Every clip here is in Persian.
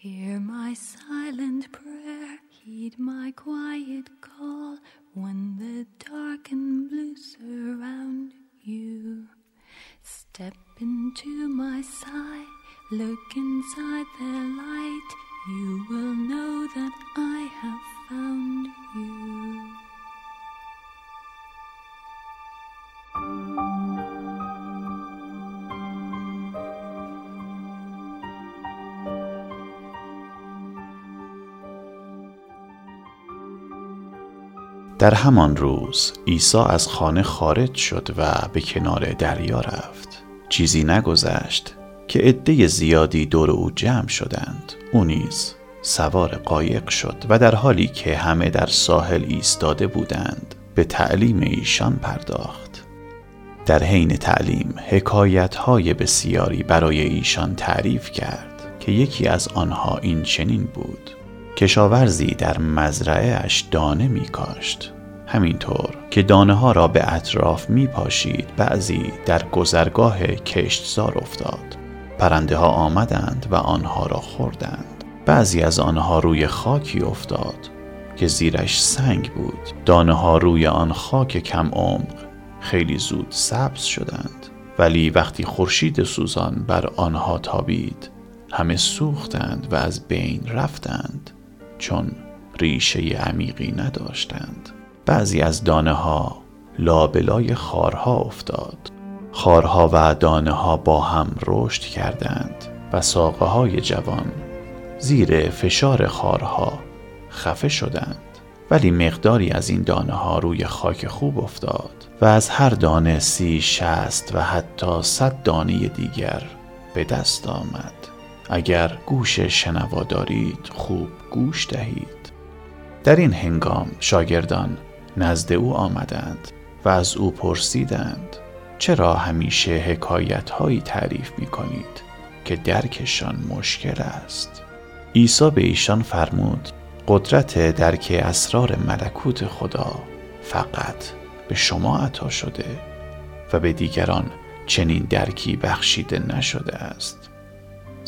Hear my silent prayer, heed my quiet call when the dark and blue surround you. Step into my side, look inside the در همان روز عیسی از خانه خارج شد و به کنار دریا رفت. چیزی نگذشت که عده زیادی دور او جمع شدند. او نیز سوار قایق شد و در حالی که همه در ساحل ایستاده بودند به تعلیم ایشان پرداخت. در حین تعلیم حکایت های بسیاری برای ایشان تعریف کرد که یکی از آنها این چنین بود. کشاورزی در مزرعه اش دانه می کاشت همینطور که دانه ها را به اطراف می پاشید بعضی در گذرگاه کشتزار افتاد. پرنده ها آمدند و آنها را خوردند. بعضی از آنها روی خاکی افتاد که زیرش سنگ بود. دانه ها روی آن خاک کم عمق خیلی زود سبز شدند. ولی وقتی خورشید سوزان بر آنها تابید همه سوختند و از بین رفتند. چون ریشه عمیقی نداشتند. بعضی از دانه ها لابلای خارها افتاد. خارها و دانه ها با هم رشد کردند و ساقه های جوان زیر فشار خارها خفه شدند. ولی مقداری از این دانه ها روی خاک خوب افتاد و از هر دانه سی شست و حتی صد دانه دیگر به دست آمد. اگر گوش شنوا دارید خوب گوش دهید. در این هنگام شاگردان نزد او آمدند و از او پرسیدند چرا همیشه حکایت هایی تعریف می کنید که درکشان مشکل است؟ عیسی به ایشان فرمود قدرت درک اسرار ملکوت خدا فقط به شما عطا شده و به دیگران چنین درکی بخشیده نشده است.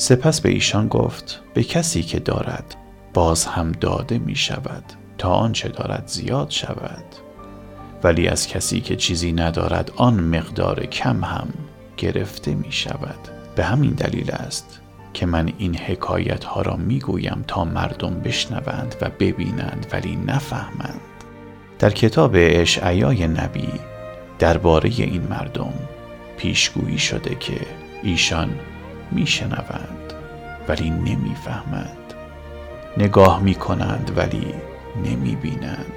سپس به ایشان گفت به کسی که دارد باز هم داده می شود تا آنچه دارد زیاد شود. ولی از کسی که چیزی ندارد آن مقدار کم هم گرفته می شود. به همین دلیل است که من این حکایت ها را می گویم تا مردم بشنوند و ببینند ولی نفهمند. در کتاب اشعیای نبی درباره این مردم پیشگویی شده که ایشان میشنوند ولی نمی‌فهمند. نگاه می کنند ولی نمی بینند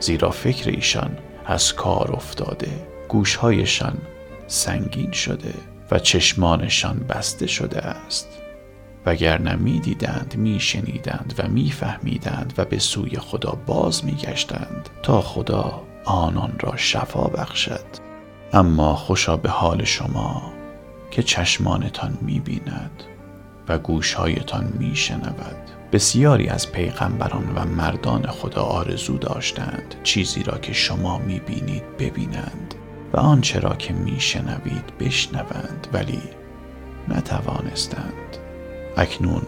زیرا فکر ایشان از کار افتاده. گوشهایشان سنگین شده و چشمانشان بسته شده است. وگرنه می دیدند می شنیدند و می فهمیدند و به سوی خدا باز می گشتند تا خدا آنان را شفا بخشد. اما خوشا به حال شما که چشمانتان می بیند و گوشهایتان می شنود بسیاری از پیغمبران و مردان خدا آرزو داشتند چیزی را که شما می بینید ببینند و آنچه را که می شنوید بشنوند ولی نتوانستند. اکنون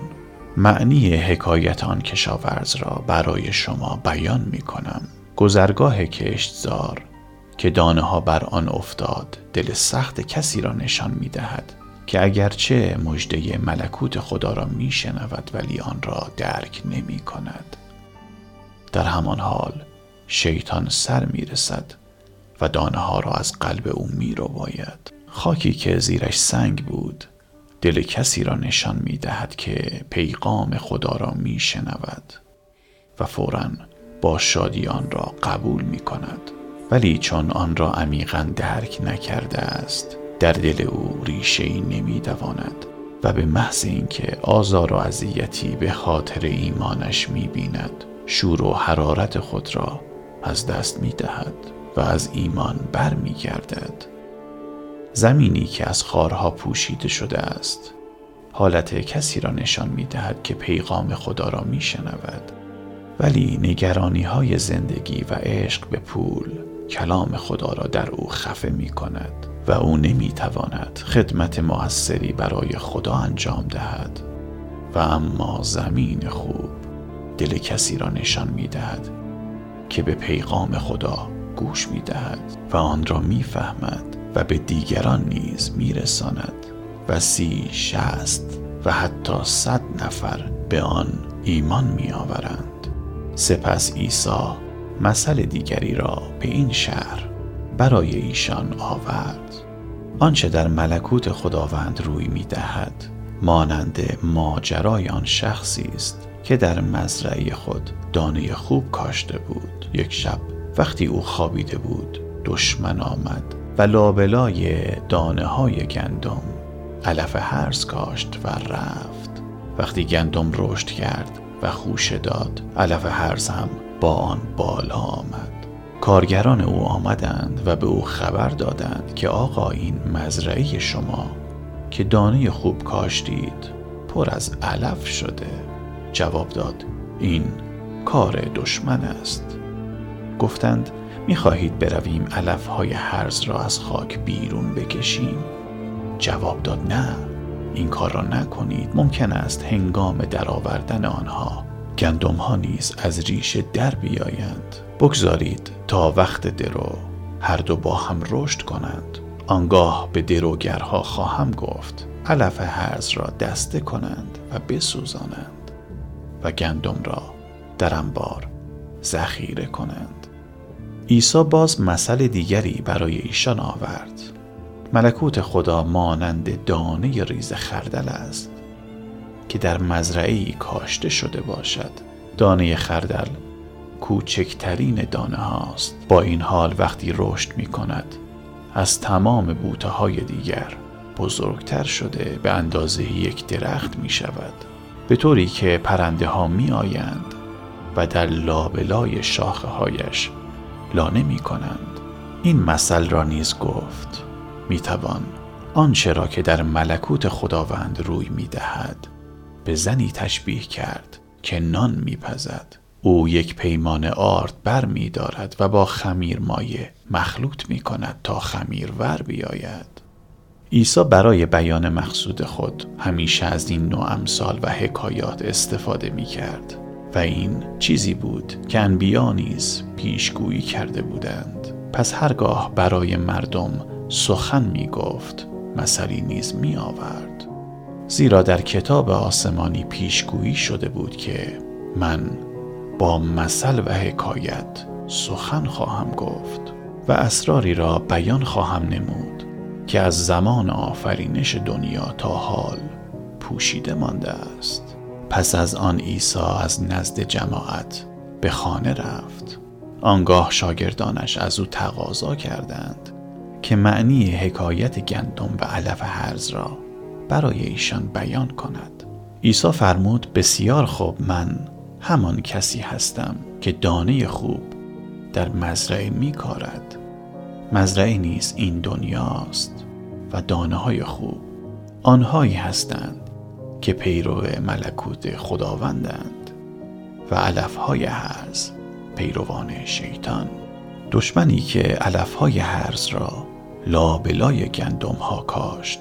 معنی حکایت آن کشاورز را برای شما بیان می کنم گذرگاه کشتزار که دانه ها بر آن افتاد دل سخت کسی را نشان می دهد که اگرچه مژده ملکوت خدا را می شنود ولی آن را درک نمی کند در همان حال شیطان سر می رسد و دانه ها را از قلب او می رو باید. خاکی که زیرش سنگ بود دل کسی را نشان می دهد که پیغام خدا را می شنود و فورا با شادی آن را قبول می کند ولی چون آن را عمیقا درک نکرده است در دل او ریشه ای نمی دواند و به محض اینکه آزار و اذیتی به خاطر ایمانش می بیند شور و حرارت خود را از دست می دهد و از ایمان بر می گردد زمینی که از خارها پوشیده شده است حالت کسی را نشان می دهد که پیغام خدا را می شنود ولی نگرانی های زندگی و عشق به پول کلام خدا را در او خفه می کند و او نمی تواند خدمت موثری برای خدا انجام دهد. و اما زمین خوب دل کسی را نشان می دهد که به پیغام خدا گوش می دهد و آن را می فهمد و به دیگران نیز می رساند و سی شست و حتی صد نفر به آن ایمان می آورند سپس عیسی مثل دیگری را به این شهر برای ایشان آورد. آنچه در ملکوت خداوند روی می دهد مانند ماجرای آن شخصی است که در مزرعه خود دانه خوب کاشته بود. یک شب وقتی او خوابیده بود دشمن آمد و لابلای دانه های گندم علف هرز کاشت و رفت. وقتی گندم رشد کرد و خوشه داد علف هرز هم با آن بالا آمد. کارگران او آمدند و به او خبر دادند که آقا این مزرعه شما که دانه خوب کاشتید پر از علف شده. جواب داد این کار دشمن است. گفتند می‌خواهید برویم علف های هرز را از خاک بیرون بکشیم. جواب داد نه این کار را نکنید. ممکن است هنگام درآوردن آنها گندم ها نیز از ریشه در بیایند. بگذارید تا وقت درو هر دو با هم رشد کنند. آنگاه به دروگرها خواهم گفت علف هرز را دسته کنند و بسوزانند و گندم را در انبار ذخیره کنند. عیسی باز مسئله دیگری برای ایشان آورد. ملکوت خدا مانند دانه ریز خردل است. که در مزرعه کاشته شده باشد. دانه خردل کوچکترین دانه هاست. با این حال وقتی رشد می کند از تمام بوته های دیگر بزرگتر شده به اندازه یک درخت می شود به طوری که پرنده ها می آیند و در لابلای شاخه هایش لانه می کنند این مثل را نیز گفت می توان آنچه را که در ملکوت خداوند روی می دهد به زنی تشبیه کرد که نان میپزد. او یک پیمان آرد بر می دارد و با خمیر مایه مخلوط می کند تا خمیر ور بیاید. عیسی برای بیان مقصود خود همیشه از این نوع امثال و حکایات استفاده می کرد و این چیزی بود که انبیا نیز پیشگویی کرده بودند. پس هرگاه برای مردم سخن می گفت مثلی نیز می آورد. زیرا در کتاب آسمانی پیشگویی شده بود که من با مثل و حکایت سخن خواهم گفت و اسراری را بیان خواهم نمود که از زمان آفرینش دنیا تا حال پوشیده مانده است. پس از آن عیسی از نزد جماعت به خانه رفت. آنگاه شاگردانش از او تقاضا کردند که معنی حکایت گندم و علف هرز را برای ایشان بیان کند. عیسی فرمود بسیار خوب من همان کسی هستم که دانه خوب در مزرعه می کارد مزرعه نیز این دنیاست و دانه های خوب آنهایی هستند که پیرو ملکوت خداوندند و علف های هرز پیروان شیطان. دشمنی که علف های هرز را لابلای گندم ها کاشت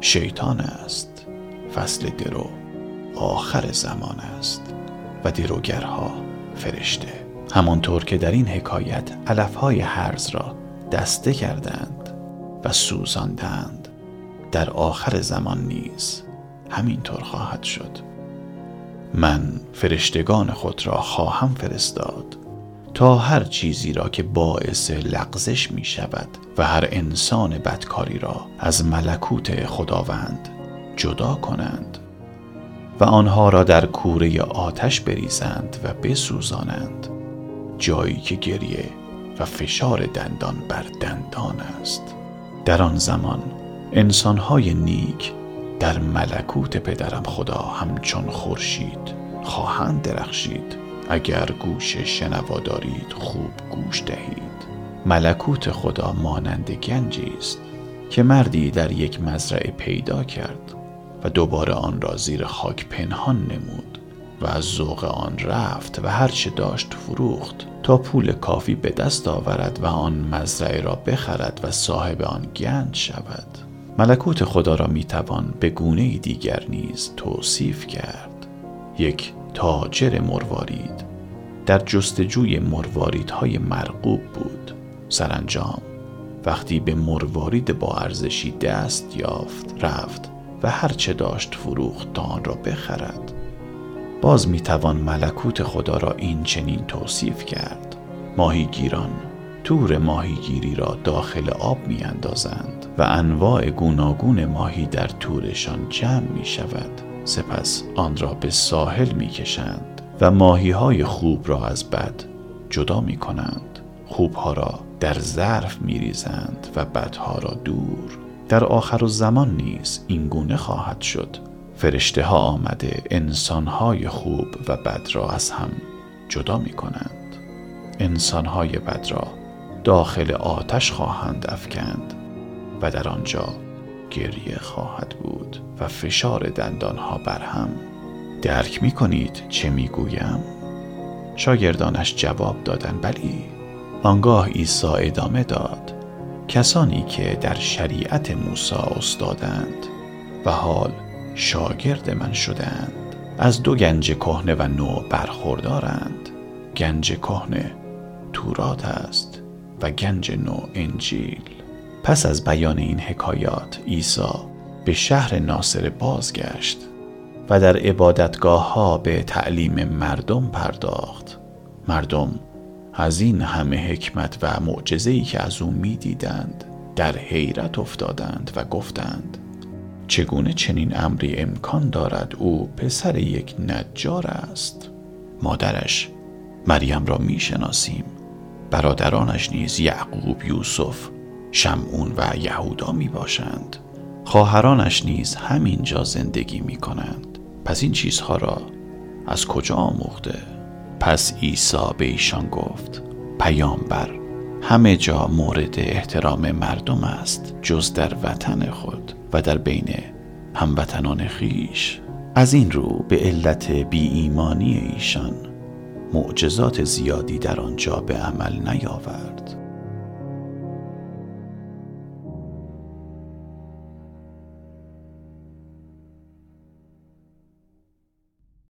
شیطان است. فصل درو آخر زمان است و دروگرها فرشته. همانطور که در این حکایت علفهای هرز را دسته کردند و سوزاندند در آخر زمان نیز همینطور خواهد شد. من فرشتگان خود را خواهم فرستاد. تا هر چیزی را که باعث لغزش می شود و هر انسان بدکاری را از ملکوت خداوند جدا کنند و آنها را در کوره آتش بریزند و بسوزانند جایی که گریه و فشار دندان بر دندان است. در آن زمان انسانهای نیک در ملکوت پدرم خدا همچون خورشید خواهند درخشید. اگر گوش شنوا دارید خوب گوش دهید. ملکوت خدا مانند گنجی است که مردی در یک مزرعه پیدا کرد و دوباره آن را زیر خاک پنهان نمود و از ذوق آن رفت و هرچه داشت فروخت تا پول کافی به دست آورد و آن مزرعه را بخرد و صاحب آن گنج شود. ملکوت خدا را می‌توان به گونه دیگر نیز توصیف کرد. یک تاجر مروارید. در جستجوی مرواریدهای مرغوب بود. سرانجام وقتی به مروارید با ارزشی دست یافت رفت و هرچه داشت فروخت تا آن را بخرد. باز می‌توان ملکوت خدا را این چنین توصیف کرد. ماهیگیران تور ماهیگیری را داخل آب می اندازند و انواع گوناگون ماهی در تورشان جمع می شود سپس آن را به ساحل می کشند و ماهی های خوب را از بد جدا می کنند خوبها را در ظرف می ریزند و بدها را دور. در آخر زمان نیز این گونه خواهد شد. فرشته ها آمده انسان های خوب و بد را از هم جدا می کنند انسان های بد را داخل آتش خواهند افکند و در آنجا گریه خواهد بود و فشار دندانها بر هم. درک می کنید چه می گویم؟ شاگردانش جواب دادن بلی. آنگاه عیسی ادامه داد. کسانی که در شریعت موسی استادند و حال شاگرد من شدند. از دو گنج کهنه و نو برخوردارند. گنج کهنه تورات است و گنج نو انجیل. پس از بیان این حکایات عیسی به شهر ناصر بازگشت و در عبادتگاه ها به تعلیم مردم پرداخت. مردم از این همه حکمت و معجزه‌ای که از او می‌دیدند در حیرت افتادند و گفتند چگونه چنین امری امکان دارد او پسر یک نجار است؟ مادرش مریم را می‌شناسیم. برادرانش نیز یعقوب یوسف شمعون و یهودا می باشند. خواهرانش نیز همینجا زندگی می کنند. پس این چیزها را از کجا آموخته؟ پس عیسی به ایشان گفت پیامبر همه جا مورد احترام مردم است جز در وطن خود و در بین هموطنان خیش. از این رو به علت بی ایمانی ایشان معجزات زیادی در آنجا به عمل نیاورد.